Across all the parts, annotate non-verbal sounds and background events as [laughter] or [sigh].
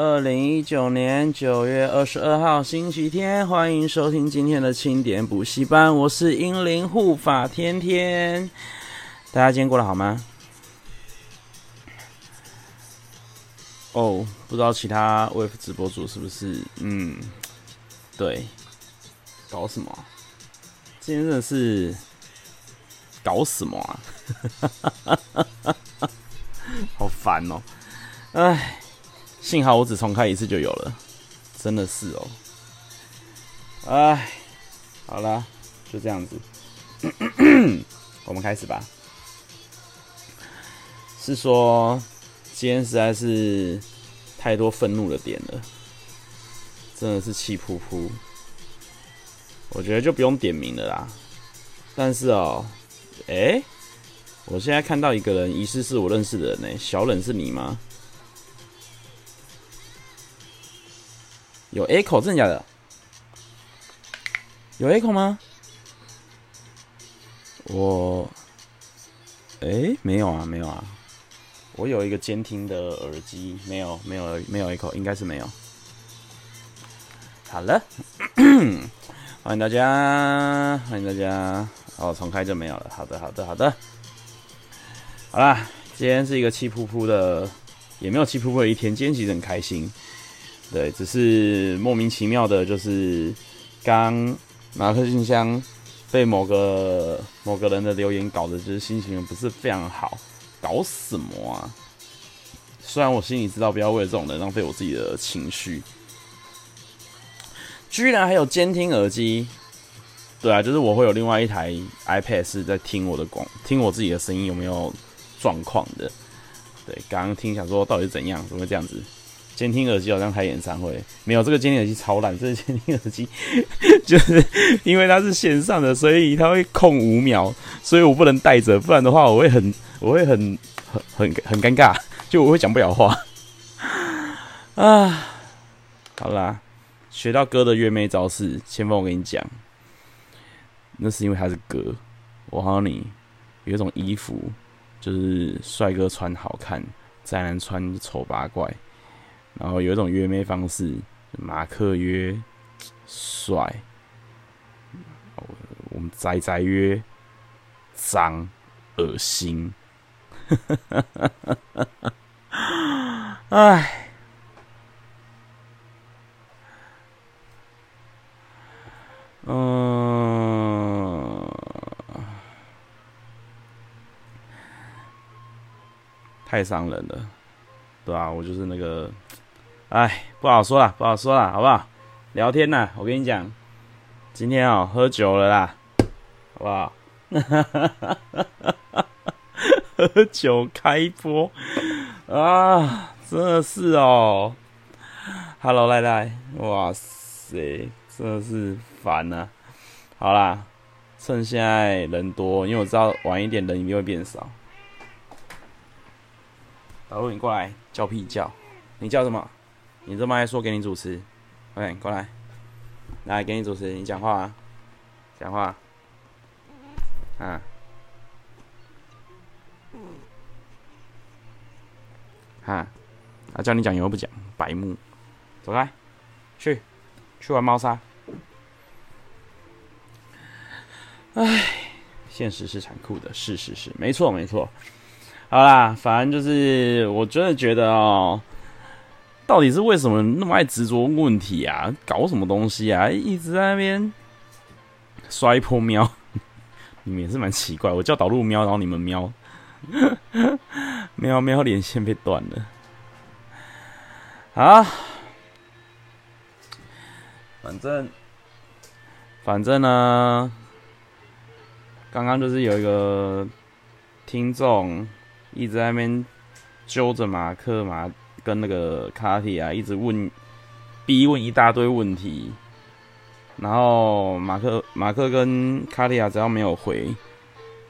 二零一九年九月二十二号星期天，欢迎收听今天的清点补习班。我是英灵护法天天，大家今天过得好吗？哦，不知道其他 we 直播主是不是？嗯，对，搞什么？今天真的是搞什么啊？[laughs] 好烦哦！哎。幸好我只重开一次就有了，真的是哦。哎，好了，就这样子，[clears throat] 我们开始吧。是说今天实在是太多愤怒的点了，真的是气噗噗。我觉得就不用点名了啦。但是哦，哎、我现在看到一个人，疑似是我认识的人呢。小冷是你吗？有 echo 真的假的？有 echo 吗？我，哎、没有啊，没有啊。我有一个监听的耳机，没有，没有，没有 echo，应该是没有。好了，欢迎大家，欢迎大家。哦，重开就没有了。好的，好的，好的。好啦，今天是一个气噗噗的，也没有气噗噗的一天。今天其实很开心。对，只是莫名其妙的，就是刚马克信箱被某个某个人的留言搞得，就是心情不是非常好。搞什么啊？虽然我心里知道不要为了这种人浪费我自己的情绪，居然还有监听耳机。对啊，就是我会有另外一台 iPad 是在听我的广，听我自己的声音有没有状况的。对，刚刚听想说到底是怎样，怎么会这样子？监听耳机好像开演唱会，没有这个监听耳机超烂。这个监听耳机 [laughs] 就是因为它是线上的，所以它会空五秒，所以我不能戴着，不然的话我会很我会很很很很尴尬，就我会讲不了话啊。好啦，学到哥的月妹招式，前锋我跟你讲，那是因为他是哥。我好你，有一种衣服就是帅哥穿好看，宅男穿丑八怪。然后有一种约妹方式，马克约帅，我们宅宅约脏恶心，[laughs] 哎，嗯，太伤人了，对啊，我就是那个。哎，不好说了，不好说了，好不好？聊天呐，我跟你讲，今天哦、喝酒了啦，好不好？[laughs] 喝酒开播啊，真的是哦、喔。Hello，赖赖，哇塞，真的是烦呐、啊。好啦，趁现在人多，因为我知道晚一点人一定会变少。老陆，你过来叫屁叫，你叫什么？你这么爱说，给你主持，OK，过来，来给你主持，你讲话啊，讲话，啊，哈，啊，叫你讲，以后不讲，白目，走开，去，去玩猫砂。唉，现实是残酷的，是是是，没错没错。好啦，反正就是，我真的觉得哦。到底是为什么那么爱执着问题啊？搞什么东西啊？一直在那边刷一波喵，[laughs] 你们也是蛮奇怪。我叫导入喵，然后你们喵，[laughs] 喵喵连线被断了。啊，反正反正呢，刚刚就是有一个听众一直在那边揪着马克马。跟那个卡提亚一直问，逼问一大堆问题，然后马克马克跟卡提亚只要没有回，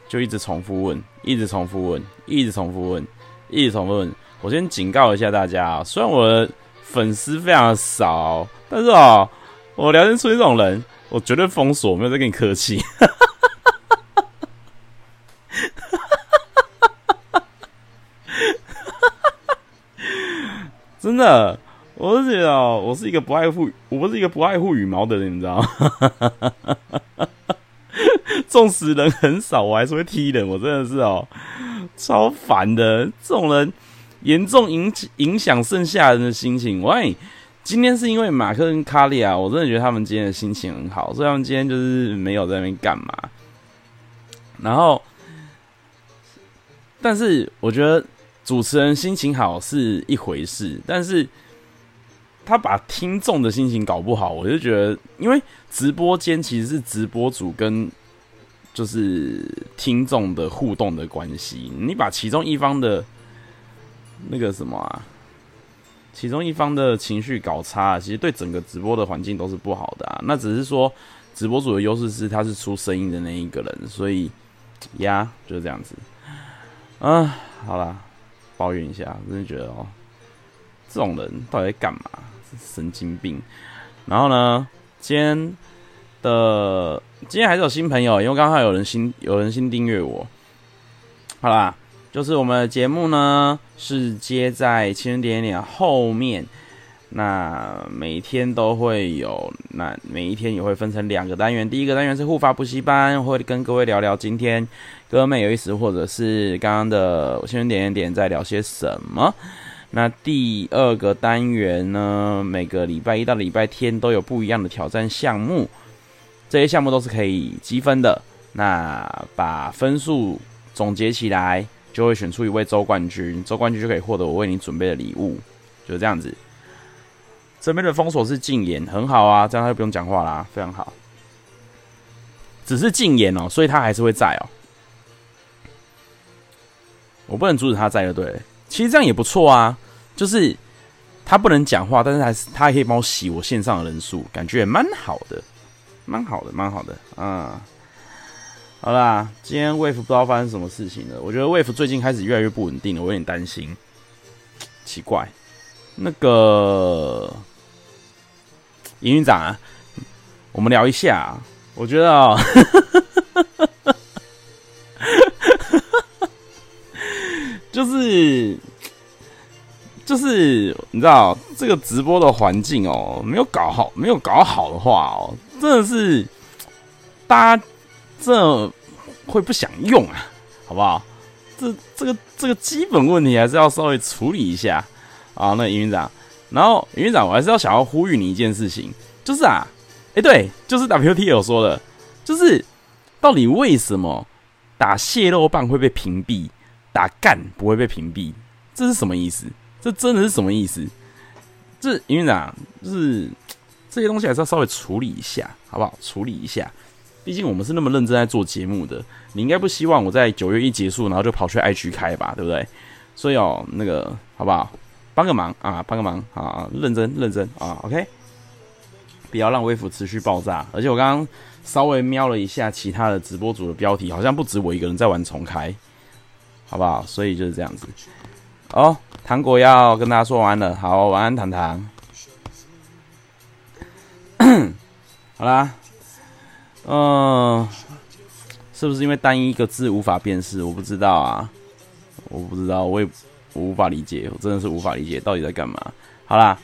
就一直重复问，一直重复问，一直重复问，一直重复问。我先警告一下大家啊，虽然我的粉丝非常的少，但是啊，我聊天出这种人，我绝对封锁，没有在跟你客气。真的，我是觉得，我是一个不爱护，我不是一个不爱护羽毛的人，你知道吗？[laughs] 纵使人很少，我还是会踢人。我真的是哦，超烦的。这种人严重影影响剩下人的心情。喂，今天是因为马克跟卡利亚，我真的觉得他们今天的心情很好，所以他们今天就是没有在那边干嘛。然后，但是我觉得主持人心情好是一回事，但是他把听众的心情搞不好，我就觉得，因为直播间其实是直播主跟。就是听众的互动的关系，你把其中一方的那个什么啊，其中一方的情绪搞差，其实对整个直播的环境都是不好的啊。那只是说，直播主的优势是他是出声音的那一个人，所以呀，就这样子。啊，好啦，抱怨一下，真的觉得哦，这种人到底在干嘛？神经病。然后呢，今天的。今天还是有新朋友，因为刚好有人新有人新订阅我。好啦，就是我们的节目呢是接在青春点点后面，那每天都会有，那每一天也会分成两个单元。第一个单元是护发补习班，会跟各位聊聊今天哥妹有意思，或者是刚刚的青春点点点在聊些什么。那第二个单元呢，每个礼拜一到礼拜天都有不一样的挑战项目。这些项目都是可以积分的，那把分数总结起来，就会选出一位周冠军，周冠军就可以获得我为你准备的礼物，就是这样子。这边的封锁是禁言，很好啊，这样他就不用讲话啦，非常好。只是禁言哦，所以他还是会在哦，我不能阻止他在，就对。其实这样也不错啊，就是他不能讲话，但是还是他还可以帮我洗我线上的人数，感觉也蛮好的。蛮好的，蛮好的，嗯，好啦，今天 Wave 不知道发生什么事情了。我觉得 Wave 最近开始越来越不稳定了，我有点担心。奇怪，那个营运长啊，我们聊一下。我觉得啊，[laughs] 就是。就是你知道这个直播的环境哦，没有搞好，没有搞好的话哦，真的是大家这会不想用啊，好不好？这这个这个基本问题还是要稍微处理一下啊。那营运长，然后营运长，我还是要想要呼吁你一件事情，就是啊，哎，对，就是 WT 有说的，就是到底为什么打蟹肉棒会被屏蔽，打干不会被屏蔽？这是什么意思？这真的是什么意思？这营运长就是这些东西还是要稍微处理一下，好不好？处理一下，毕竟我们是那么认真在做节目的，你应该不希望我在九月一结束，然后就跑去 IG 开吧，对不对？所以哦，那个好不好？帮个忙啊，帮个忙啊，认真认真啊，OK，不要让微服持续爆炸。而且我刚刚稍微瞄了一下其他的直播组的标题，好像不止我一个人在玩重开，好不好？所以就是这样子。哦，糖果要跟大家说晚安了。好，晚安，糖糖。[coughs] 好啦，嗯、是不是因为单一一个字无法辨识？我不知道啊，我不知道，我也我无法理解，我真的是无法理解到底在干嘛。好啦，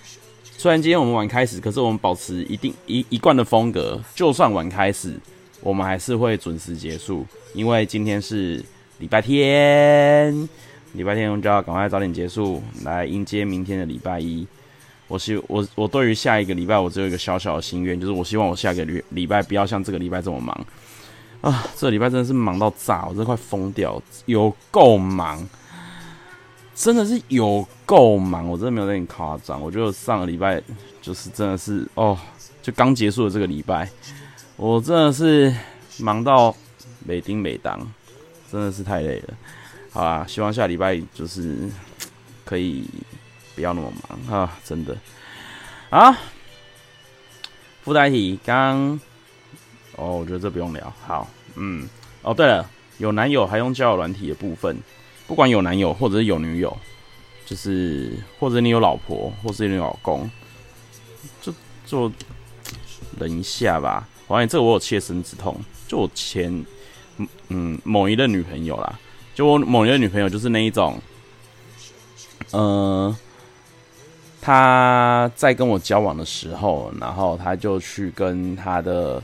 虽然今天我们晚开始，可是我们保持一定一一贯的风格，就算晚开始，我们还是会准时结束，因为今天是礼拜天。礼拜天我们就要赶快早点结束，来迎接明天的礼拜一。我希我我对于下一个礼拜，我只有一个小小的心愿，就是我希望我下个礼礼拜不要像这个礼拜这么忙啊！这礼拜真的是忙到炸，我真快疯掉，有够忙，真的是有够忙，我真的没有在你夸张。我觉得上个礼拜就是真的是哦，就刚结束的这个礼拜，我真的是忙到没丁没当，真的是太累了。好啊，希望下礼拜就是可以不要那么忙啊！真的啊，附带题刚哦，我觉得这不用聊。好，嗯，哦，对了，有男友还用交友软体的部分，不管有男友或者是有女友，就是或者你有老婆或是你有老公，就就忍一下吧。我发现这个我有切身之痛，就我前嗯某一任女朋友啦。就我某一任女朋友，就是那一种，呃，他在跟我交往的时候，然后他就去跟他的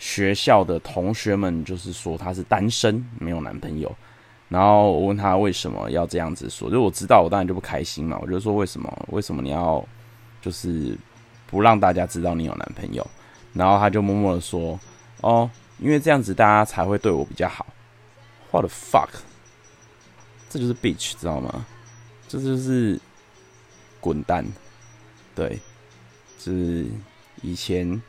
学校的同学们，就是说他是单身，没有男朋友。然后我问他为什么要这样子说，就我知道，我当然就不开心嘛。我就说为什么？为什么你要就是不让大家知道你有男朋友？然后他就默默的说：“哦，因为这样子大家才会对我比较好。” What the fuck？这就是 bitch，知道吗？这就是滚蛋。对，就是以前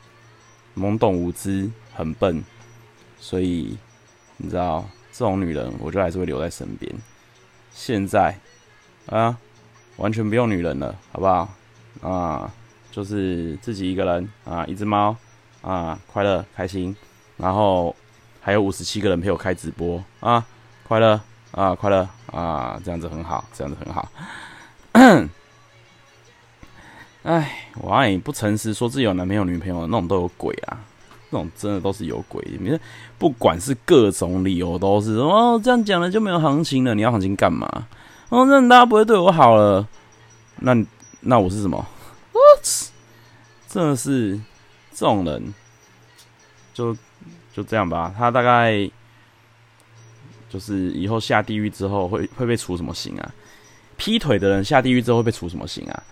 懵懂无知、很笨，所以你知道。这种女人，我就还是会留在身边。现在啊，完全不用女人了，好不好？啊，就是自己一个人啊，一只猫啊，快乐开心。然后还有五十七个人陪我开直播啊，快乐啊，快乐啊，这样子很好，这样子很好。[coughs] 哎，我爱你不诚实，说自己有男朋友、女朋友，那种都有鬼啊。那种真的都是有鬼，你看，不管是各种理由，都是哦，这样讲了就没有行情了。你要行情干嘛？哦，那大家不会对我好了。那那我是什么？What？真的是这种人，就就这样吧。他大概就是以后下地狱之后会会被处什么刑啊？劈腿的人下地狱之后会被处什么刑啊？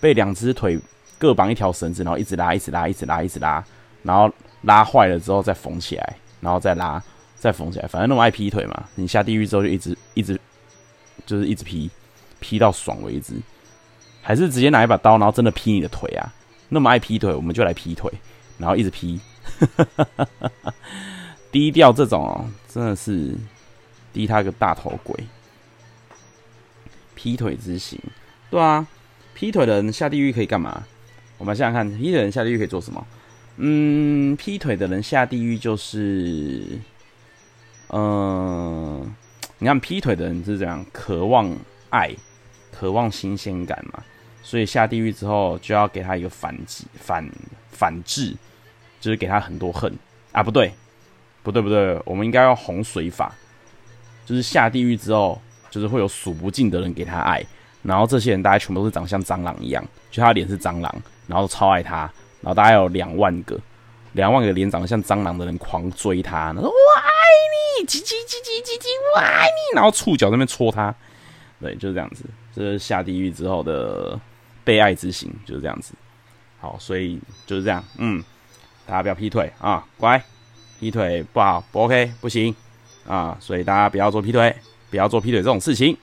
被两只腿各绑一条绳子，然后一直拉，一直拉，一直拉，一直拉，然后。拉坏了之后再缝起来，然后再拉，再缝起来。反正那么爱劈腿嘛，你下地狱之后就一直一直就是一直劈，劈到爽为止。还是直接拿一把刀，然后真的劈你的腿啊？那么爱劈腿，我们就来劈腿，然后一直劈。[laughs] 低调这种哦，真的是低他个大头鬼。劈腿之刑，对啊，劈腿的人下地狱可以干嘛？我们想想看，劈腿的人下地狱可以做什么？嗯，劈腿的人下地狱就是，嗯、你看劈腿的人是怎样，渴望爱，渴望新鲜感嘛，所以下地狱之后就要给他一个反击、反反制，就是给他很多恨。啊，不对，不对，不对，我们应该要洪水法，就是下地狱之后，就是会有数不尽的人给他爱，然后这些人大家全部都是长得像蟑螂一样，就他脸是蟑螂，然后超爱他。然后大概有两万个，两万个脸长得像蟑螂的人狂追他，他说我爱你，叽叽叽叽叽叽，我爱你，然后触角在那边戳他，对，就是这样子，这是下地狱之后的被爱之行，就是这样子。好，所以就是这样，嗯，大家不要劈腿啊，乖，劈腿不好，不 OK，不行啊，所以大家不要做劈腿，不要做劈腿这种事情。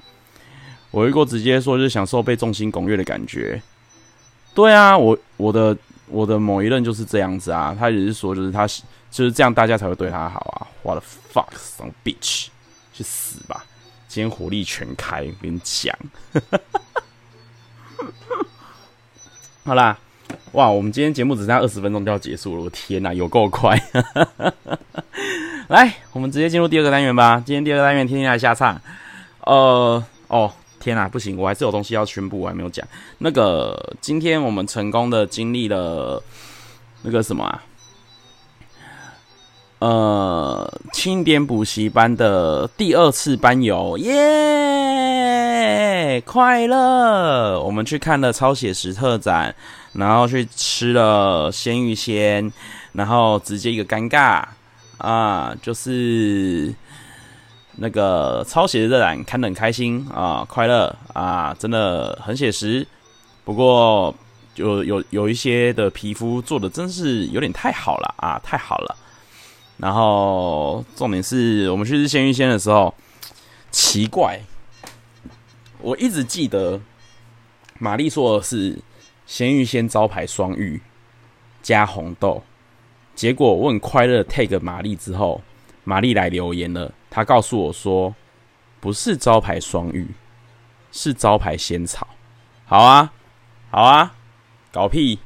我遇过直接说就是享受被众星拱月的感觉，对啊，我我的。我的某一任就是这样子啊，他也是说，就是他就是这样，大家才会对他好啊。What the fuck, some bitch，去死吧！今天火力全开，我跟你讲。[laughs] 好啦，哇，我们今天节目只剩下二十分钟就要结束了，我天哪，有够快！[laughs] 来，我们直接进入第二个单元吧。今天第二个单元，天天来瞎唱。呃，哦。天啊，不行，我还是有东西要宣布，我还没有讲。那个，今天我们成功的经历了那个什么啊？呃，清点补习班的第二次班游，耶！快乐！我们去看了超写实特展，然后去吃了鲜芋仙，然后直接一个尴尬啊，就是。那个超写实的展看得很开心啊，快乐啊，真的很写实。不过就有有一些的皮肤做的真是有点太好了啊，太好了。然后重点是我们去吃鲜芋仙的时候，奇怪，我一直记得玛丽说的是鲜芋仙招牌双芋加红豆，结果我很快乐 take 玛丽之后，玛丽来留言了。她告诉我说：“不是招牌双芋，是招牌仙草。”好啊，好啊，搞屁！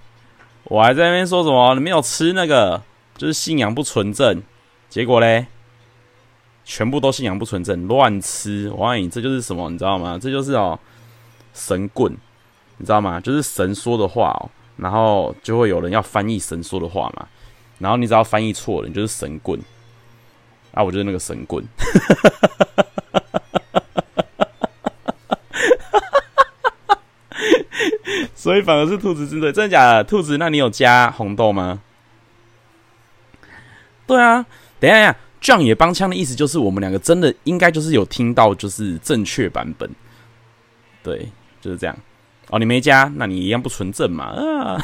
我还在那边说什么？你没有吃那个，就是信仰不纯正。结果嘞，全部都信仰不纯正，乱吃。我告诉你，这就是什么？你知道吗？这就是哦，神棍，你知道吗？就是神说的话哦，然后就会有人要翻译神说的话嘛。然后你只要翻译错了，你就是神棍。啊，我就是那个神棍，[laughs] 所以反而是兔子针对，真的假的？兔子，那你有加红豆吗？对啊，等一下呀，John 也帮腔的意思就是我们两个真的应该就是有听到就是正确版本，对，就是这样。哦，你没加，那你一样不纯正嘛？啊，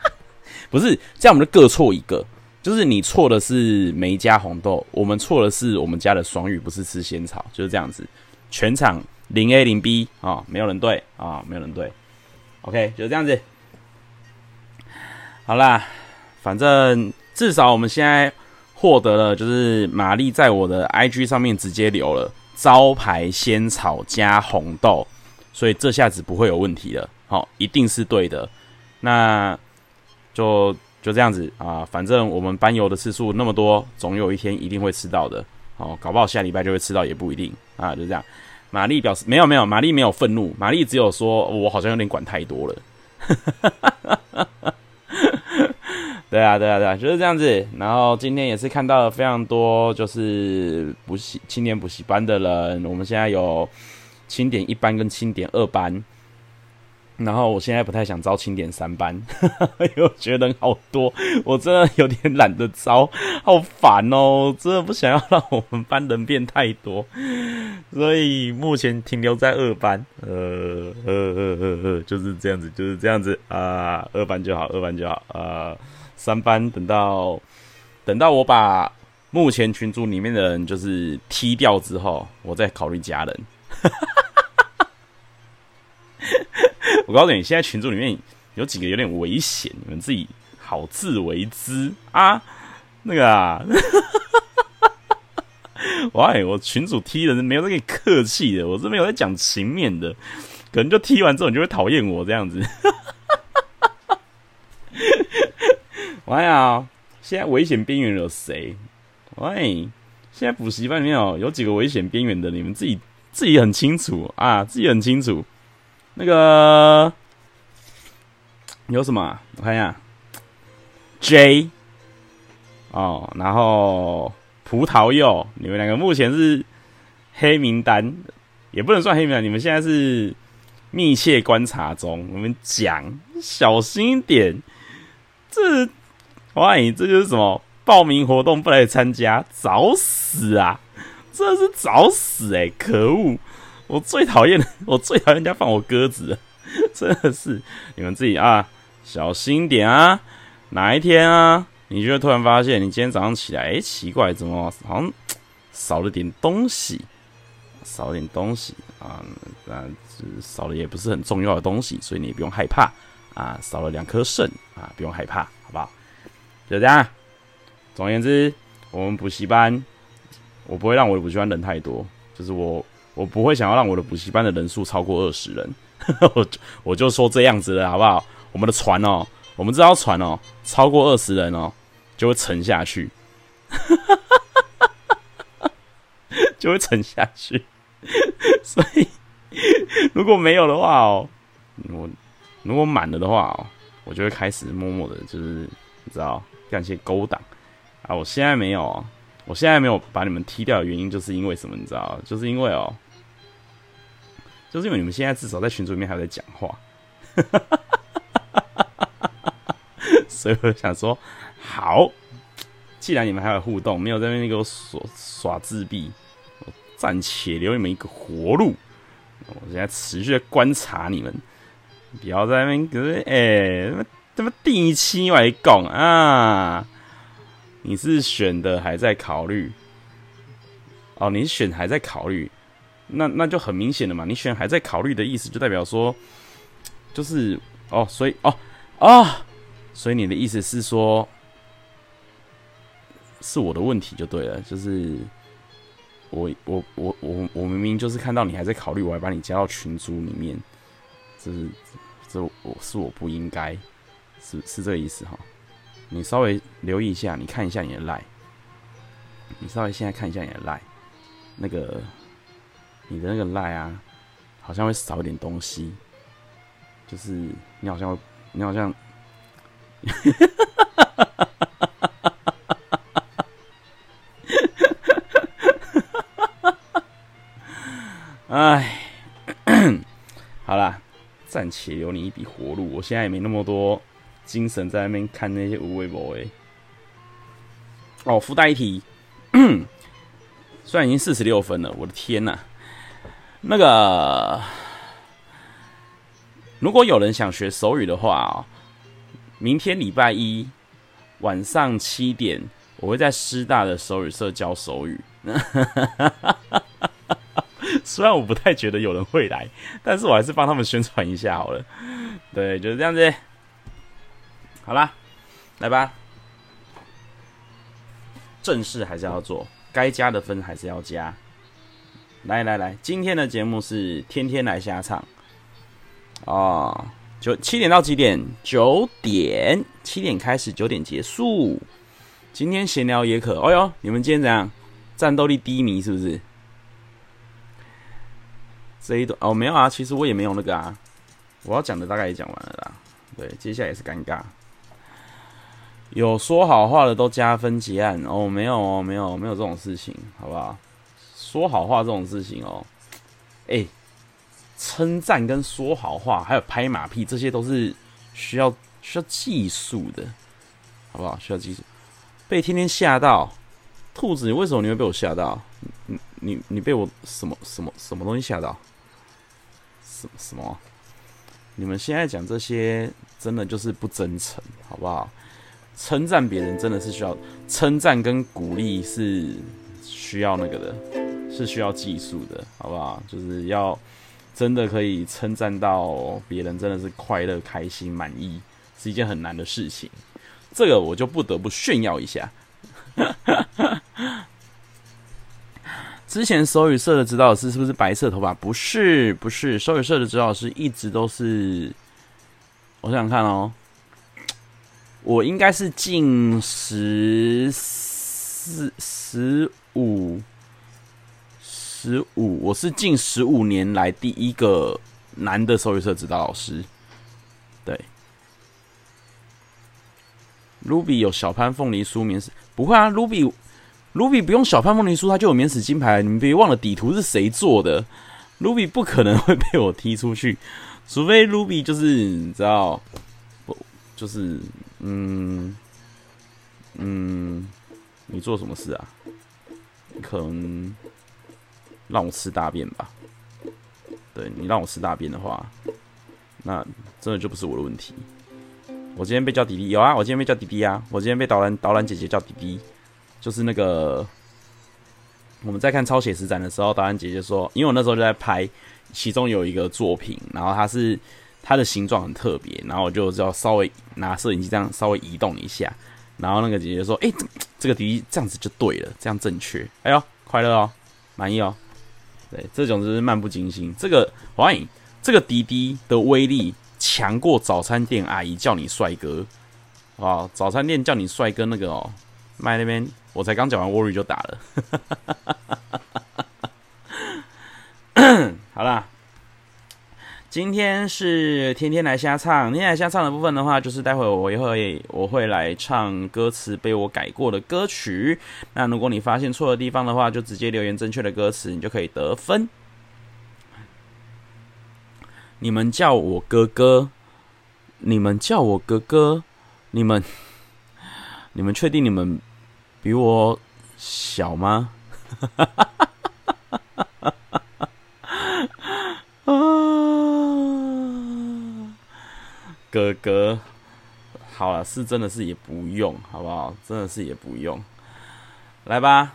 [laughs] 不是，这样我们就各错一个，就是你错的是没加红豆，我们错的是我们加的双语，不是吃仙草，就是这样子。全场零 A 零 B 啊、没有人对啊、没有人对。OK，就这样子。好啦，反正至少我们现在获得了，就是玛丽在我的 IG 上面直接留了招牌仙草加红豆，所以这下子不会有问题了。好、哦，一定是对的。那就就这样子啊，反正我们班游的次数那么多，总有一天一定会吃到的。哦，搞不好下礼拜就会吃到，也不一定啊。就这样，玛丽表示没有没有，玛丽没有愤怒，玛丽只有说我好像有点管太多了。对啊对啊对啊，就是这样子。然后今天也是看到了非常多，就是补习青年补习班的人。我们现在有青点一班跟青点二班。然后我现在不太想招清点三班，[laughs] 因为我觉得人好多，我真的有点懒得招，好烦哦！真的不想要让我们班人变太多，所以目前停留在二班，呃呃呃呃呃，就是这样子，就是这样子啊，二班就好，二班就好啊，三班等到等到我把目前群组里面的人就是踢掉之后，我再考虑加人。[laughs] 我告诉你，现在群组里面有几个有点危险，你们自己好自为之啊！那个啊，[laughs] 喂，我群主踢人没有在跟你客气的，我是没有在讲情面的，可能就踢完之后你就会讨厌我这样子。[laughs] 喂啊，现在危险边缘有谁？喂，现在补习班里面有有几个危险边缘的，你们自己自己很清楚啊，自己很清楚。那个有什么？我看一下，J 哦，然后葡萄柚，你们两个目前是黑名单，也不能算黑名单，你们现在是密切观察中。我们讲小心一点，这喂，这就是什么？报名活动不来参加，找死啊！这是找死哎、可恶！我最讨厌，[laughs] 我最讨厌人家放我鸽子，[laughs] 真的是你们自己啊，小心点啊！哪一天啊，你就会突然发现，你今天早上起来，哎、奇怪，怎么好像少了点东西？少了点东西啊，那少了也不是很重要的东西，所以你也不用害怕啊。少了两颗肾啊，不用害怕，好不好？就这样。总而言之，我们补习班，我不会让我的补习班人太多，就是我。我不会想要让我的补习班的人数超过二十人，[laughs] 我我就说这样子了，好不好？我们的船哦，我们这艘船哦，超过二十人哦，就会沉下去，[laughs] 就会沉下去。所以如果没有的话哦，我如果满了的话哦，我就会开始默默的，就是你知道干些勾当啊。我现在没有，我现在没有把你们踢掉的原因，就是因为什么？你知道，就是因为哦。就是因为你们现在至少在群组里面还在讲话，[laughs] 所以我想说，好，既然你们还有互动，没有在那边给我耍耍自闭，我暂且留你们一个活路。我现在持续在观察你们，不要在那边可是哎，怎么第一期来讲啊？你是选的还在考虑？哦，你是选还在考虑？那那就很明显了嘛，你选还在考虑的意思，就代表说，就是哦，所以哦哦，所以你的意思是说，是我的问题就对了，就是我我我我我明明就是看到你还在考虑，我还把你加到群组里面，这是这我是我不应该，是是这个意思哈，你稍微留意一下，你看一下你的赖，你稍微现在看一下你的赖，那个。你的那个赖啊，好像会少一点东西，就是你好像会，你好像，[laughs] 哎，好啦，暂，且留你一笔活路。我现在也没那么多精神在那边看那些无谓无谓。哦，附带一提，[coughs] 虽然已经四十六分了，我的天呐！那个，如果有人想学手语的话哦，明天礼拜一晚上七点，我会在师大的手语社教手语。[laughs] 虽然我不太觉得有人会来，但是我还是帮他们宣传一下好了。对，就是这样子。好啦，来吧。正事还是要做，该加的分还是要加。来来来，今天的节目是天天来瞎唱哦，九七点到几点？九点，七点开始，九点结束。今天闲聊也可。哦哟，你们今天怎样？战斗力低迷是不是？这一段哦，没有啊，其实我也没有那个啊。我要讲的大概也讲完了啦。对，接下来也是尴尬。有说好话的都加分结案哦，没有哦，没有没有这种事情，好不好？说好话这种事情哦，哎、称赞跟说好话，还有拍马屁，这些都是需要需要技术的，好不好？需要技术。被天天吓到，兔子，你为什么你会被我吓到？你你你被我什么什么什么东西吓到？什么什么？你们现在讲这些，真的就是不真诚，好不好？称赞别人真的是需要称赞跟鼓励，是需要那个的，是需要技术的，好不好？就是要真的可以称赞到别人真的是快乐、开心、满意，是一件很难的事情。这个我就不得不炫耀一下。[laughs] 之前手语社的指导师是不是白色头发？不是，不是，手语社的指导师一直都是。我想想看哦。我应该是近十四、十五、十五，我是近十五年来第一个男的手语社指导老师。对，Ruby 有小潘凤梨酥免死，不会啊，Ruby Ruby 不用小潘凤梨酥，他就有免死金牌。你们别忘了底图是谁做的，Ruby 不可能会被我踢出去，除非 Ruby 就是你知道，不就是。嗯嗯，你做什么事啊？可能让我吃大便吧？对，你让我吃大便的话，那真的就不是我的问题。我今天被叫弟弟，有啊，我今天被叫弟弟啊，我今天被导览导览姐姐叫弟弟，就是那个我们在看超写实展的时候，导览姐姐说，因为我那时候就在拍，其中有一个作品，然后它是。它的形状很特别，然后我就要稍微拿摄影机这样稍微移动一下，然后那个姐姐说：“哎、欸，这个滴滴这样子就对了，这样正确。”哎呦，快乐哦，满意哦。对，这种就是漫不经心。这个欢迎，这个滴滴的威力强过早餐店阿姨叫你帅哥，啊，早餐店叫你帅哥那个哦，麦那边我才刚讲完 worry 就打了，好啦。今天是天天来瞎唱，天天来瞎唱的部分的话，就是待会我也会我会来唱歌词被我改过的歌曲。那如果你发现错的地方的话，就直接留言正确的歌词，你就可以得分。你们叫我哥哥，你们叫我哥哥，你们你们确定你们比我小吗？哈哈哈哈哥哥，好了，是真的是也不用，好不好？真的是也不用。来吧，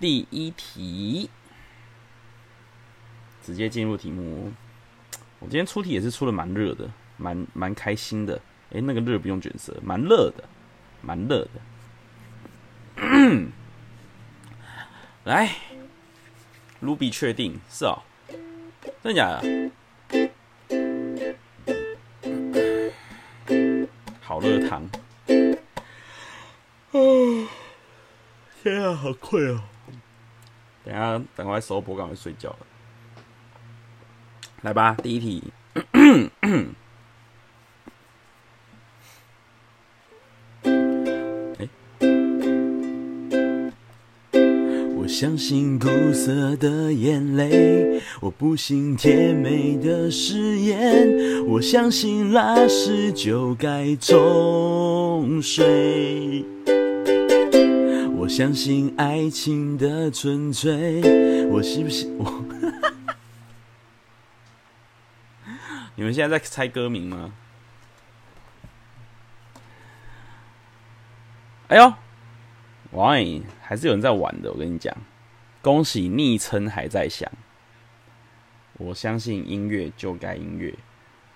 第一题，直接进入题目。我今天出题也是出的蛮热的，蛮蛮开心的。诶，那个热不用卷舌，蛮热的，蛮热的。[coughs] 来，Ruby 确定是哦，真的假的？好热汤，哦，天啊，好困哦！等下，等快收播，赶快睡觉了。来吧，第一题。相信苦涩的眼泪，我不信甜美的誓言，我相信拉屎就该冲水，我相信爱情的纯粹，我信不信我？[laughs] 你们现在在猜歌名吗？哎呦！喂，还是有人在玩的。我跟你讲，恭喜昵称还在响。我相信音乐就该音乐，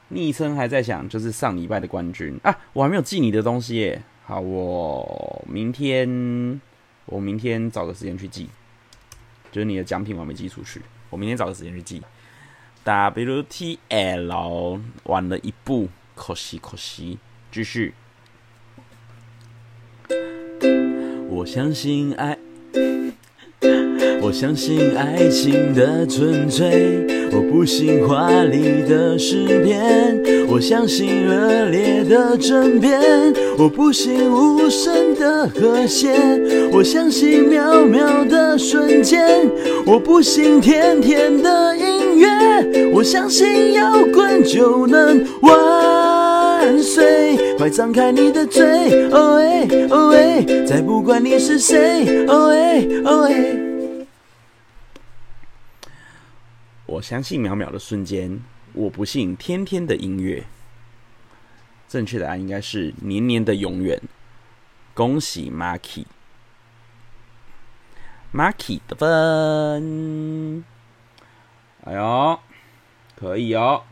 昵称还在响，就是上礼拜的冠军啊！我还没有寄你的东西耶。好，我明天我明天找个时间去寄，就是你的奖品我还没寄出去，我明天找个时间去寄。WTL 晚了一步，可惜可惜，继续。我相信爱，我相信爱情的纯粹。我不信华丽的诗篇，我相信热烈的争辩。我不信无声的和弦，我相信渺渺的瞬间。我不信甜甜的音乐，我相信摇滚就能万岁。快张开你的嘴，哦哎哦哎，再不管你是谁，哦哎哦哎。我相信秒秒的瞬间，我不信天天的音乐。正确答案应该是年年的永远。恭喜 Marky，Marky 的分。哎呦，可以哦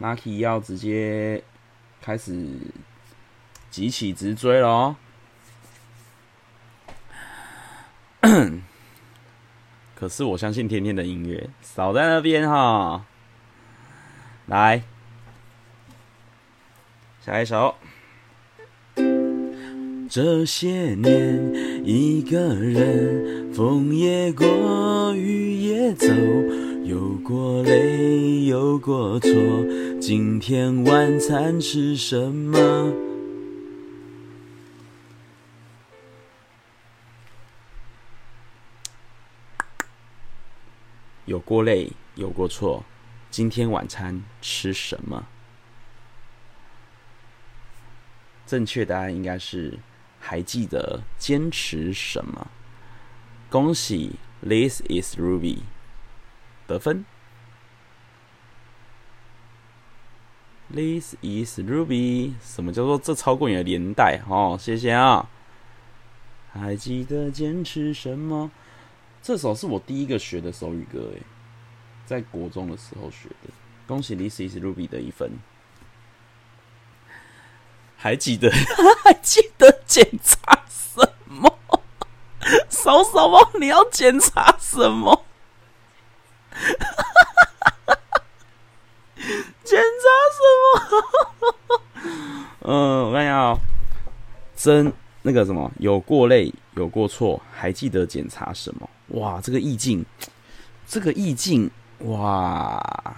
，Marky 要直接开始。急起直追了哦！[coughs] 可是我相信天天的音乐，少在那边哈。来，下一首。这些年，一个人，风也过，雨也走，有过泪，有过错。今天晚餐吃什么？有过累，有过错，今天晚餐吃什么？正确答案应该是还记得坚持什么？恭喜，This is Ruby 得分。This is Ruby，什么叫做这超过你的年代？哦，谢谢啊。还记得坚持什么？这首是我第一个学的手语歌，诶，在国中的时候学的。恭喜 This is Ruby 的一分。还记得 [laughs] 还记得检查什么？嫂嫂吗？你要检查什么？检 [laughs] 嗯，我看一下哦，真那个什么，有过累，有过错，还记得检查什么？哇，这个意境，这个意境，哇！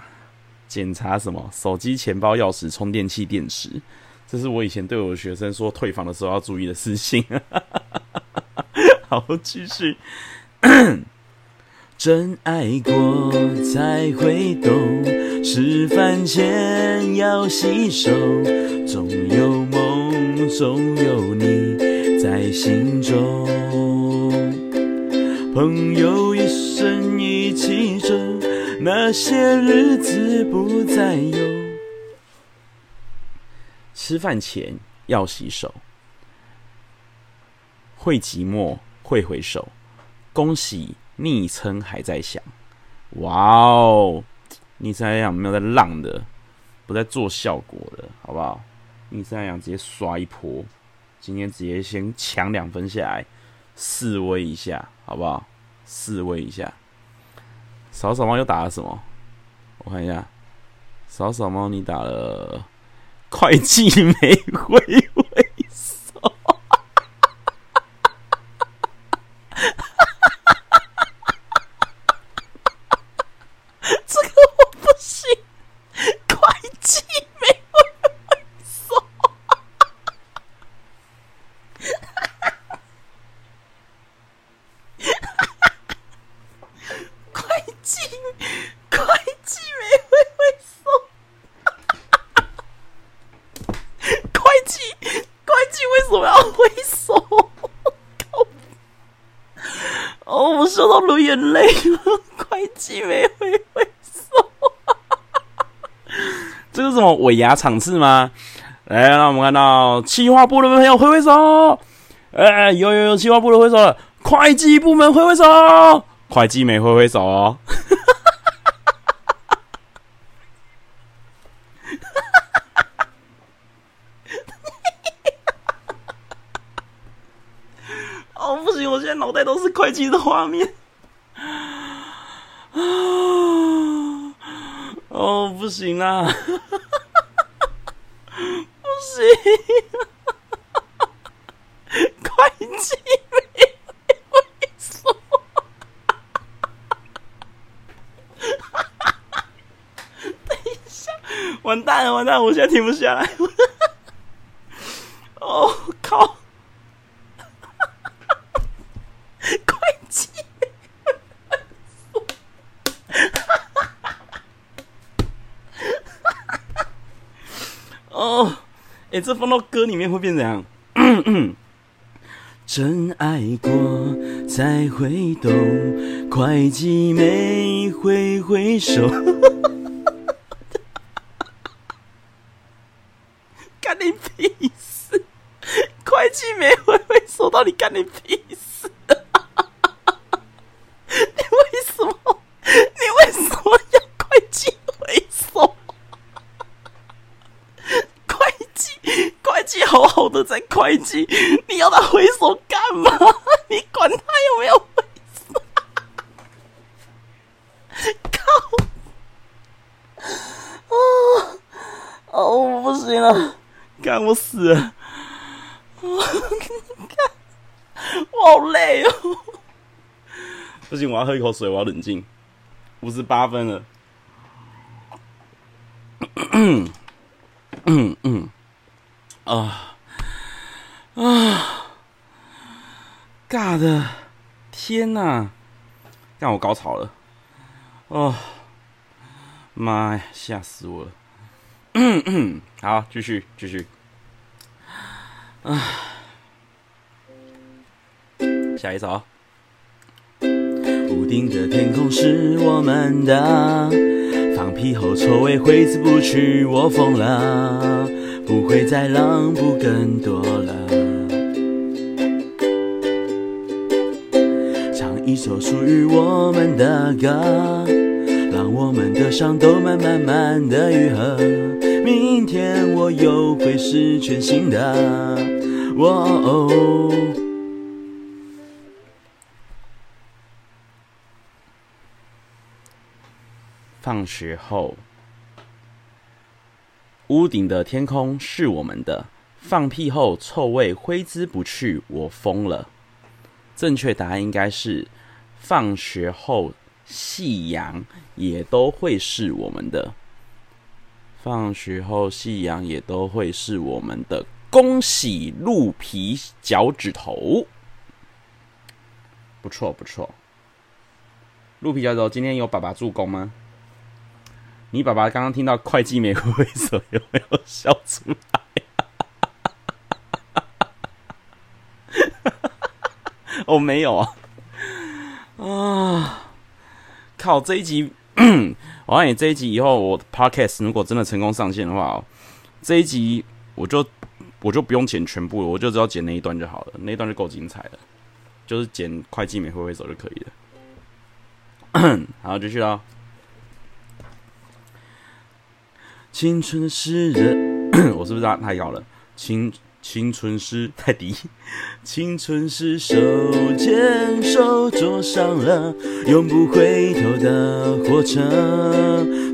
检查什么？手机、钱包、钥匙、充电器、电池，这是我以前对我的学生说退房的时候要注意的事情。[laughs] 好，继续。[clears throat] 真爱过才会懂，吃饭前要洗手，总有梦，总有你在心中。朋友一生一起走，那些日子不再有。吃饭前要洗手，会寂寞会回首。恭喜昵称还在响，哇哦！昵称还在响，没有在浪的，不在做效果的，好不好？昵称还在响，直接刷一波，今天直接先抢两分下来。示威一下，好不好？示威一下。扫扫猫又打了什么？我看一下。扫扫猫，你打了会计没回回收。这个我不信，会计没回回收。什么要挥手？哦，我笑到眼泪了。会计没挥挥手，[laughs] 这是什么尾牙场次吗？来，让我们看到企划部的朋友挥挥手。哎，有有有，企划部的挥手了。会计部门挥挥手，会计没挥挥手哦。[laughs] 哦，不行，我现在脑袋都是会计的画面。啊！哦，不行啊！[laughs] 不行！会计没挥手！[laughs] 等一下，完蛋了，完蛋了！我现在停不下来。哦，靠！哦，哎，这放到歌里面会变怎样？[clears throat] 真爱过才会懂，会计没挥挥手，[laughs] 干你屁事！会计没挥挥手，到底干你屁会计，你要他挥手干嘛？[laughs] 你管他有没有挥手？靠！哦哦，我不行了，干我死了！看，[laughs] 我好累哦！不行，我要喝一口水，我要冷静。五十八分了。嗯嗯嗯啊。啊！尬的，天哪！让我高潮了！哦，妈呀，吓死我了！嗯嗯，好，继续继续。啊，下一首。屋顶的天空是我们的，放屁后臭味挥之不去，我疯了，不会再让步更多了。一首属于我们的歌，让我们的伤都慢慢慢的愈合。明天我又会是全新的。哦，放学后，屋顶的天空是我们的，放屁后臭味挥之不去，我疯了。正确答案应该是。放学后，夕阳也都会是我们的。放学后，夕阳也都会是我们的。恭喜鹿皮脚趾头，不错不错。鹿皮脚趾头，今天有爸爸助攻吗？你爸爸刚刚听到会计没挥手，有没有笑出来？我，[laughs] 没有啊。啊！靠！这一集，[clears throat] 我告诉你，这一集以后我 podcast 如果真的成功上线的话哦，这一集我就我就不用剪全部了，我就只要剪那一段就好了，那一段就够精彩了，就是剪会计没挥挥手就可以了。[clears throat] 好，继续喽。青春是人，[coughs] 我是不是太高了？青。青春是太低，青春是手牵手坐上了永不回头的火车，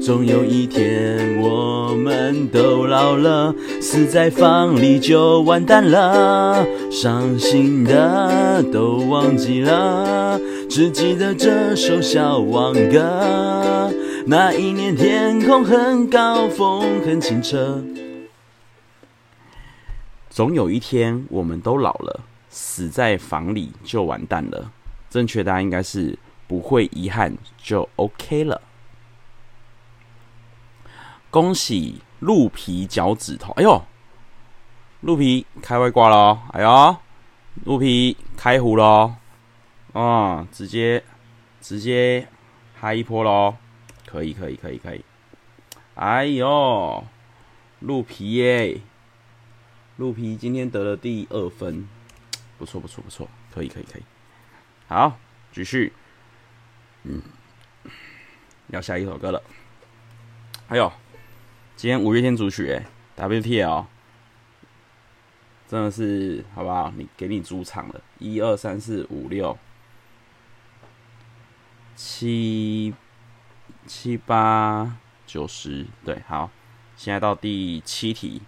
总有一天我们都老了，死在房里就完蛋了，伤心的都忘记了，只记得这首小王歌。那一年天空很高，风很清澈。总有一天，我们都老了，死在房里就完蛋了。正确答案应该是不会遗憾就 OK 了。恭喜鹿皮脚趾头！哎呦，鹿皮开外挂喽！哎呦，鹿皮开胡喽！啊，直接直接嗨一波喽！可以可以可以可以！哎呦，鹿皮耶！鹿皮今天得了第二分，[tsk] 不错不错不错，可以可以可以。好，继续。嗯，要下一首歌了。还有，今天五月天主曲哎，WTL，真的是好不好？你给你主场了，一二三四五六七七八九十，对，好，现在到第七题。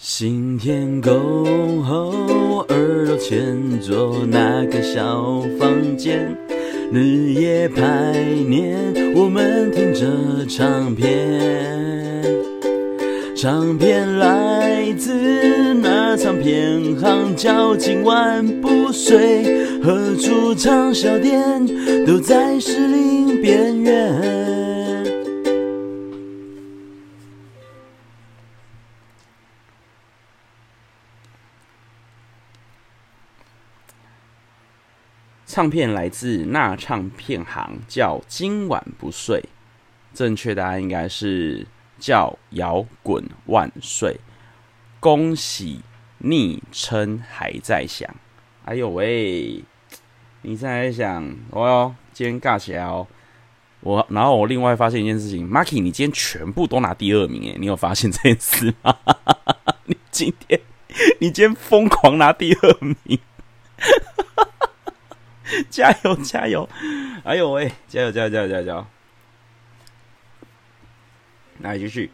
新天宫后，二楼前座那个小房间，日夜排练，我们听着唱片。唱片来自那唱片行，叫今晚不睡，何处唱小店，都在士林边缘。唱片来自那唱片行，叫今晚不睡。正确答案应该是叫摇滚万岁。恭喜昵称还在响。哎呦喂，你在在想，哦哟，今天尬起来哦。我然后我另外发现一件事情，Marky，你今天全部都拿第二名诶，你有发现这件事吗？[laughs] 你今天你今天疯狂拿第二名。[laughs] 加油加油！哎呦喂，加油加油加油加油！加油来继续。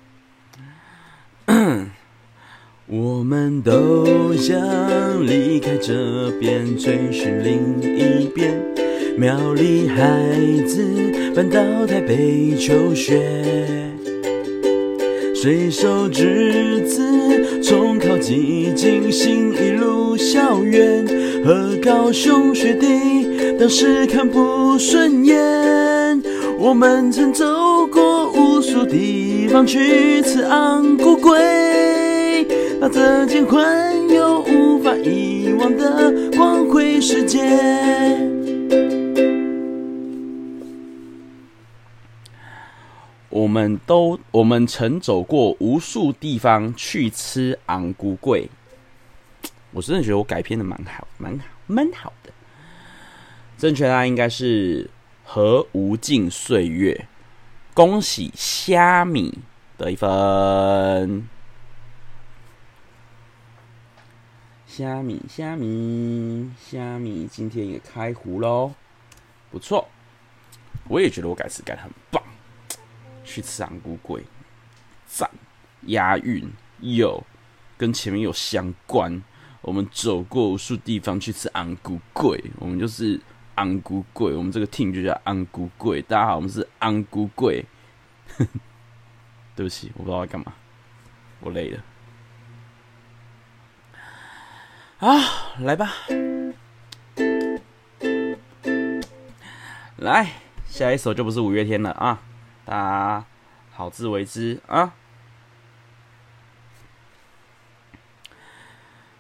[coughs] 我们都想离开这边，追寻另一边。苗栗孩子搬到台北求学。水手之子重考挤进行一路校园，和高雄学弟当时看不顺眼。我们曾走过无数地方去吃安菇粿，把这间环游无法遗忘的光辉世界。我们都，我们曾走过无数地方去吃红龟粿。我真的觉得我改编的蛮好，蛮好，蛮好的。正确答案应该是和无尽岁月。恭喜虾米得一分。虾米，虾米，虾米，今天也开壶喽，不错。我也觉得我改词改的很棒。去吃昂菇贵，赞，押韵，有跟前面有相关。我们走过无数地方去吃昂菇贵，我们就是昂菇贵，我们这个 team 就叫昂菇贵。大家好，我们是昂菇贵。[laughs] 对不起，我不知道在干嘛，我累了。啊，来吧，来，下一首就不是五月天了啊。大家好自为之啊！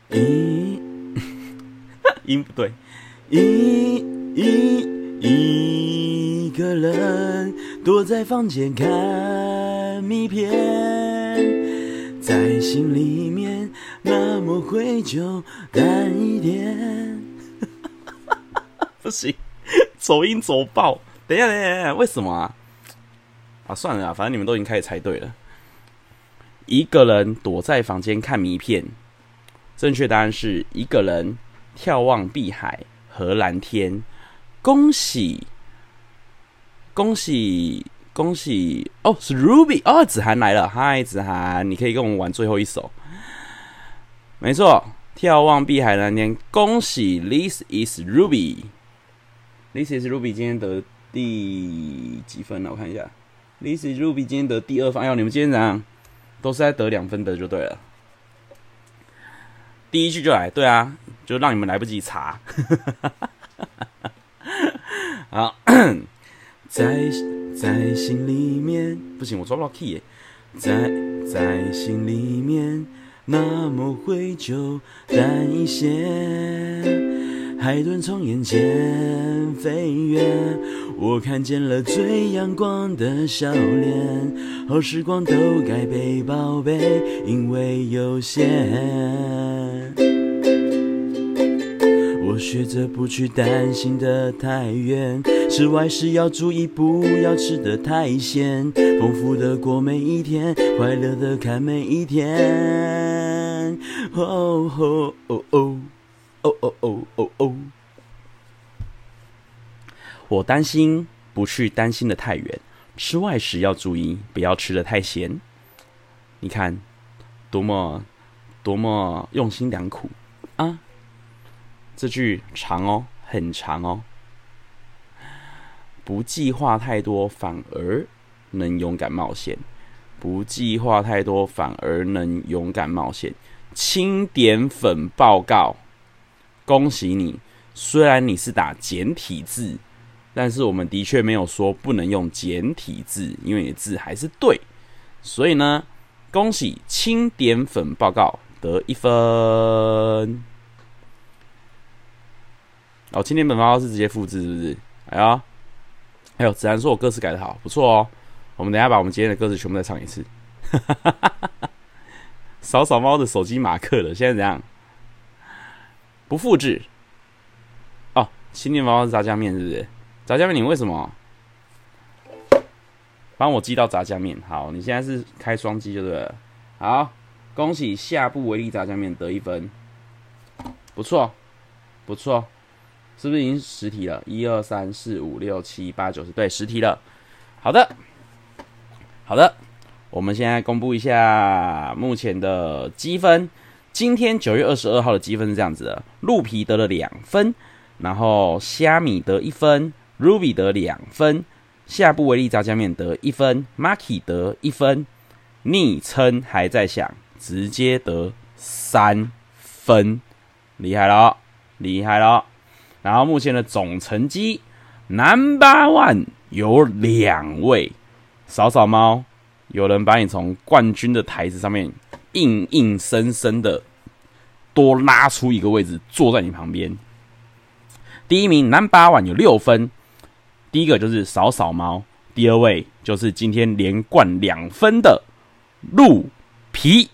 一，[laughs] 音不对，一一一个人躲在房间看密片，在心里面那么愧疚，淡一点。[laughs] 不行，走音走爆！等一下，等一下，等一下，为什么啊？啊，算了啊，反正你们都已经开始猜对了。一个人躲在房间看谜片，正确答案是一个人眺望碧海和蓝天。恭喜，恭喜，恭喜！哦，是 Ruby 哦，子涵来了，嗨，子涵，你可以跟我们玩最后一首。没错，眺望碧海蓝天，恭喜，This is Ruby，This is Ruby，今天得第几分呢？我看一下。This Ruby 今天得第二分，哎呦，你们今天怎样？都是在得两分的就对了。第一句就来，对啊，就让你们来不及查。[laughs] 好，在在心里面，不行，我抓不到 key 耶。在在心里面，那么会就淡一些。海豚从眼前飞远，我看见了最阳光的笑脸。好时光都该被宝贝，因为有限。我学着不去担心的太远，吃外食要注意，不要吃得太咸。丰富的过每一天，快乐的看每一天。哦哦哦哦。哦哦哦哦哦！我担心，不去担心的太远。吃外食要注意，不要吃得太咸。你看，多么多么用心良苦啊！这句长哦，很长哦。不计划太多，反而能勇敢冒险。不计划太多，反而能勇敢冒险。钦点粉报告。恭喜你！虽然你是打简体字，但是我们的确没有说不能用简体字，因为你的字还是对。所以呢，恭喜钦点粉报告得一分。哦，青点粉报告是直接复制，是不是？哎呀，哎呦，子然说我歌词改的好，不错哦。我们等下把我们今天的歌词全部再唱一次。[laughs] 扫扫猫的手机马克了，现在怎样？不复制哦，青年包包是炸酱面是不是？炸酱面，你为什么帮我寄到炸酱面？好，你现在是开双击就对了。好，恭喜夏布维力炸酱面得一分，不错，不错，是不是已经十题了？一二三四五六七八九十，对，十题了。好的，好的，我们现在公布一下目前的积分。今天九月二十二号的积分是这样子的：鹿皮得了两分，然后虾米得一分，Ruby 得两分，夏布维力炸酱面得一分 marki 得一分，昵称还在想，直接得三分，厉害了，厉害了。然后目前的总成绩，Number One 有两位，扫扫猫，有人把你从冠军的台子上面。硬硬生生的多拉出一个位置坐在你旁边。第一名 Number One 有六分，第一个就是扫扫猫，第二位就是今天连冠两分的鹿皮。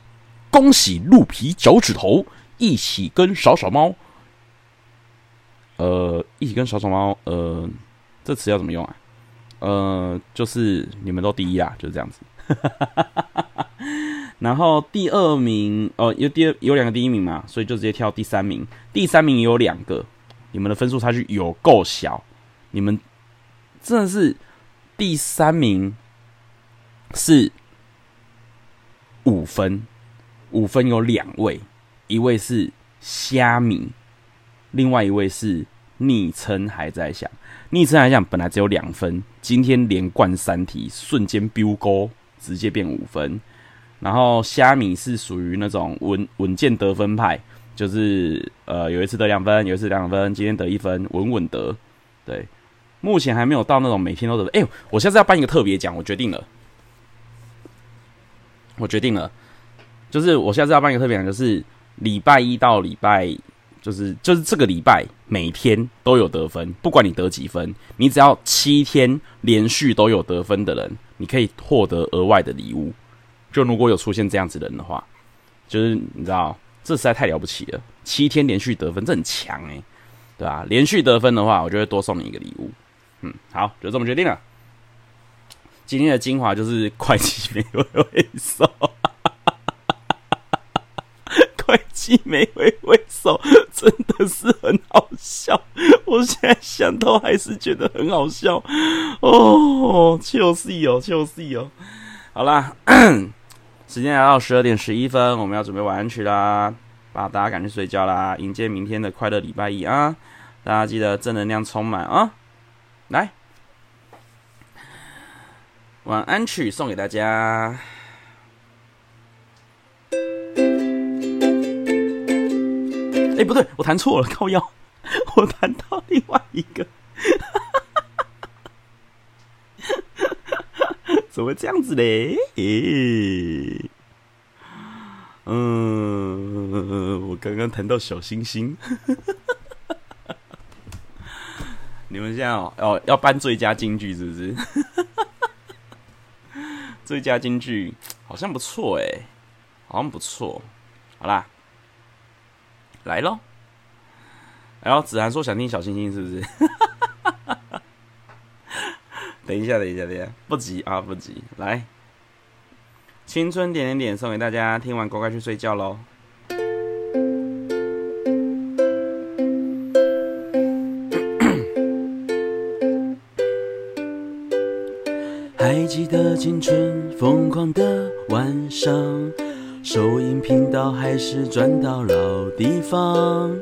恭喜鹿皮脚趾头一起跟扫扫猫，呃，一起跟扫扫猫，呃，这词要怎么用啊？呃，就是你们都第一啊，就是这样子。[laughs] 然后第二名，哦，有第二有两个第一名嘛，所以就直接跳第三名。第三名也有两个，你们的分数差距有够小，你们真的是第三名是五分，五分有两位，一位是虾米，另外一位是昵称还在想，昵称还想本来只有两分，今天连贯三题，瞬间飙高，直接变五分。然后虾米是属于那种稳稳健得分派，就是呃有一次得两分，有一次两分，今天得一分，稳稳得。对，目前还没有到那种每天都得。哎，我下次要颁一个特别奖，我决定了，我决定了，就是我下次要办一个特别奖，就是礼拜一到礼拜，就是就是这个礼拜每天都有得分，不管你得几分，你只要七天连续都有得分的人，你可以获得额外的礼物。就如果有出现这样子的人的话，就是你知道，这实在太了不起了，七天连续得分，这很强哎，对吧？连续得分的话，我就会多送你一个礼物。嗯，好，就这么决定了。今天的精华就是会计没回回收，[laughs] 会计没回回收，真的是很好笑。我现在想到还是觉得很好笑哦，就是哦，就是哦。好啦。[clears throat] 时间来到十二点十一分，我们要准备晚安曲啦，把大家赶去睡觉啦，迎接明天的快乐礼拜一啊！大家记得正能量充满啊！来，晚安曲送给大家。哎、不对，我弹错了，靠腰，[laughs] 我弹到另外一个。[laughs] 怎么这样子嘞？诶，嗯，我刚刚谈到小星星，你们现在哦，哦要颁最佳金句是不是？[laughs] 最佳金句好像不错诶，好像不错。好啦，来喽！然后子涵说想听小星星是不是？[laughs] 等一下，等一下，等一下，不急啊，不急。来，青春点点点送给大家，听完乖乖去睡觉喽。的青春疯狂的晚上，收音频道还是转到老地方，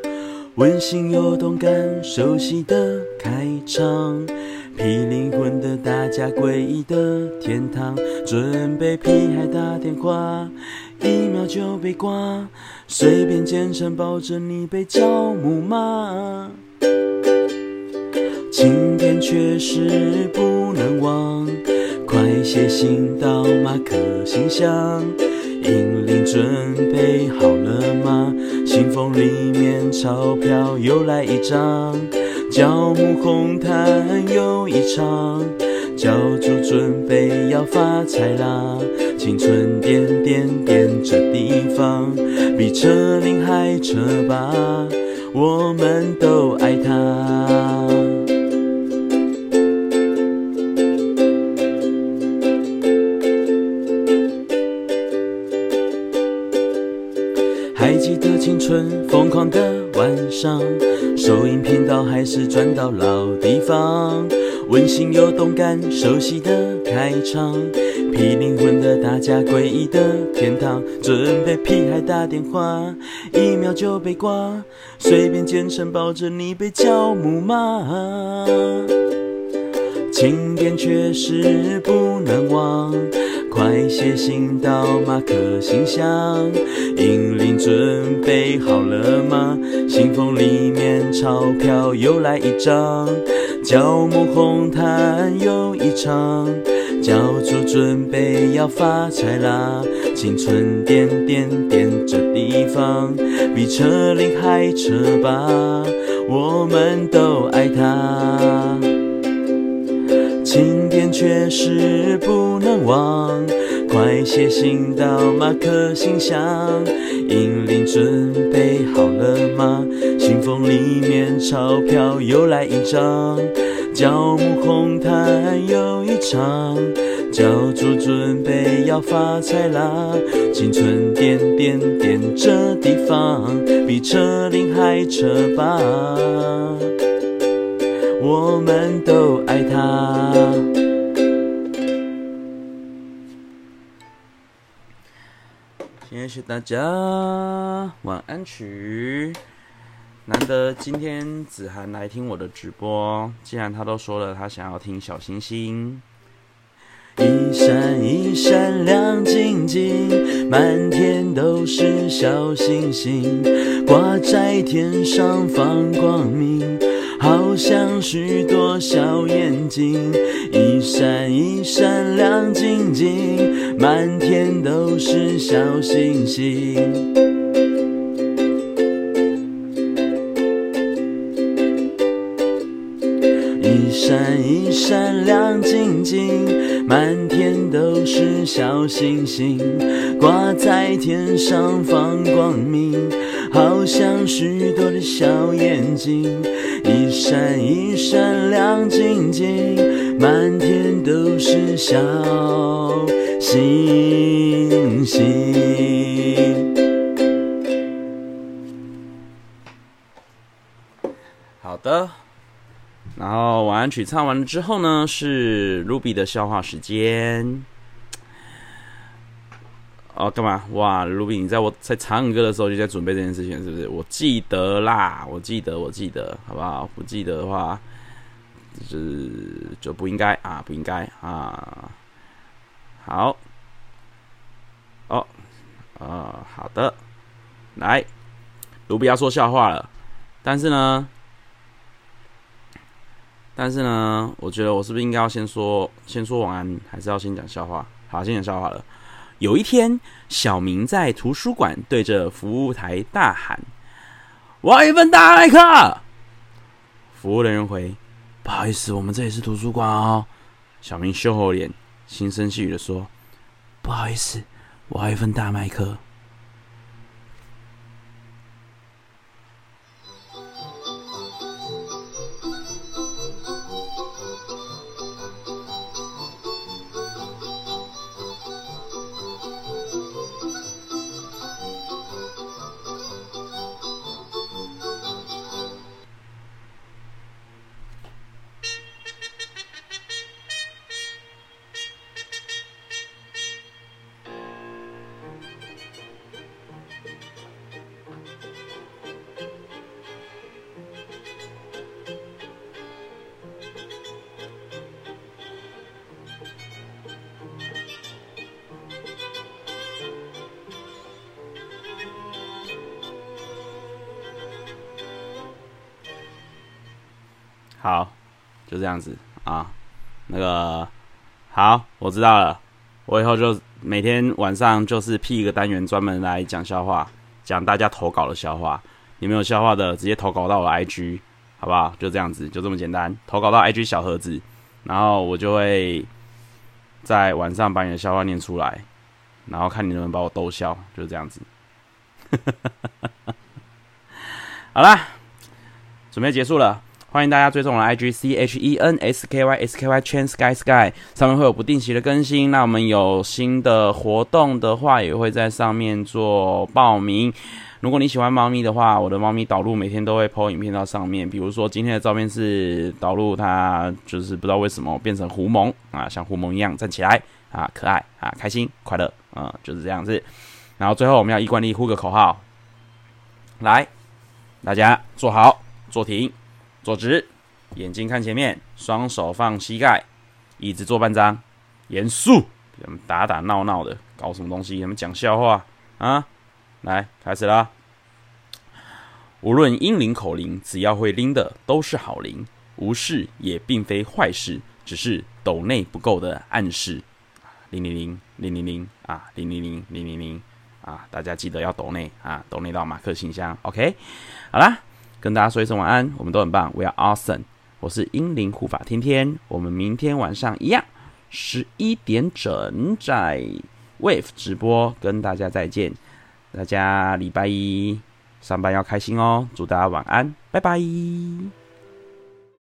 温馨又动感，熟悉的开场。皮灵魂的大家，诡异的天堂，准备屁孩打电话，一秒就被挂，随便简称抱着你被教母骂，经典确实不能忘，快写信到马克信箱，银铃准备好了吗？信封里面钞票又来一张。教母红毯又一场，教主准备要发财啦！青春点点点这地方，比车龄还车吧，我们都爱它。上。收音频道还是转到老地方，温馨又动感，熟悉的开场，霹灵魂的大家，诡异的天堂，准备屁孩打电话，一秒就被挂，随便简称抱着你被叫母妈，经典确实不能忘。快写信到马克信箱，银铃准备好了吗？信封里面钞票又来一张，叫梦红毯又一场，教主准备要发财啦！青春点点点这地方，比车龄还车吧，我们都爱它。确实不能忘，快写信到马克信箱，银铃准备好了吗？信封里面钞票又来一张，教母红毯又一场，教主准备要发财啦！青春点点点这地方，比车铃还车吧。我们都爱他。谢谢大家，晚安曲。难得今天子涵来听我的直播，既然他都说了，他想要听小星星。一闪一闪亮晶晶，满天都是小星星，挂在天上放光明。好像许多小眼睛，一闪一闪亮晶晶，满天都是小星星。一闪一闪亮晶晶，满天都是小星星，挂在天上放光明。好像许多的小眼睛，一闪一闪亮晶晶，满天都是小星星。好的，然后晚安曲唱完了之后呢，是 Ruby 的消化时间。哦，干嘛？哇，Ruby，你在我在唱歌的时候就在准备这件事情，是不是？我记得啦，我记得，我记得，好不好？不记得的话，就是就不应该啊，不应该啊。好，哦，啊，好的，来卢比要说笑话了，但是呢，但是呢，我觉得我是不是应该要先说先说晚安，还是要先讲笑话？好，先讲笑话了。有一天，小明在图书馆对着服务台大喊：“我要一份大麦克。”服务人员回：“不好意思，我们这里是图书馆哦。”小明羞红脸，轻声细语的说：“不好意思，我要一份大麦克。”这样子啊。那个好，我知道了。我以后就每天晚上就是辟一个单元，专门来讲笑话，讲大家投稿的笑话。你们有笑话的，直接投稿到我的 IG，好不好？就这样子，就这么简单。投稿到 IG 小盒子，然后我就会在晚上把你的笑话念出来，然后看你能不能把我逗笑，就这样子。[laughs] 好啦，准备结束了。欢迎大家追踪我的 IG C H E N S K Y S K Y Chen Sky Sky，上面会有不定期的更新。那我们有新的活动的话，也会在上面做报名。如果你喜欢猫咪的话，我的猫咪导入每天都会 po 影片到上面。比如说今天的照片是导入它，就是不知道为什么变成狐獴啊，像狐獴一样站起来啊，可爱啊，开心快乐啊，就是这样子。然后最后我们要一惯例呼个口号，来，大家坐好，坐停。坐直，眼睛看前面，双手放膝盖，椅子坐半张，严肃，咱们打打闹闹的，搞什么东西？他们讲笑话啊！来，开始啦！无论英灵口灵，只要会拎的都是好灵，无视也并非坏事，只是抖内不够的暗示。零零零零零零啊，零零零零零零啊！大家记得要抖内啊，抖内到马克信箱。OK，好啦。跟大家说一声晚安，我们都很棒，We are awesome。我是英灵护法天天，我们明天晚上一样十一点整在 Wave 直播跟大家再见。大家礼拜一上班要开心哦，祝大家晚安，拜拜。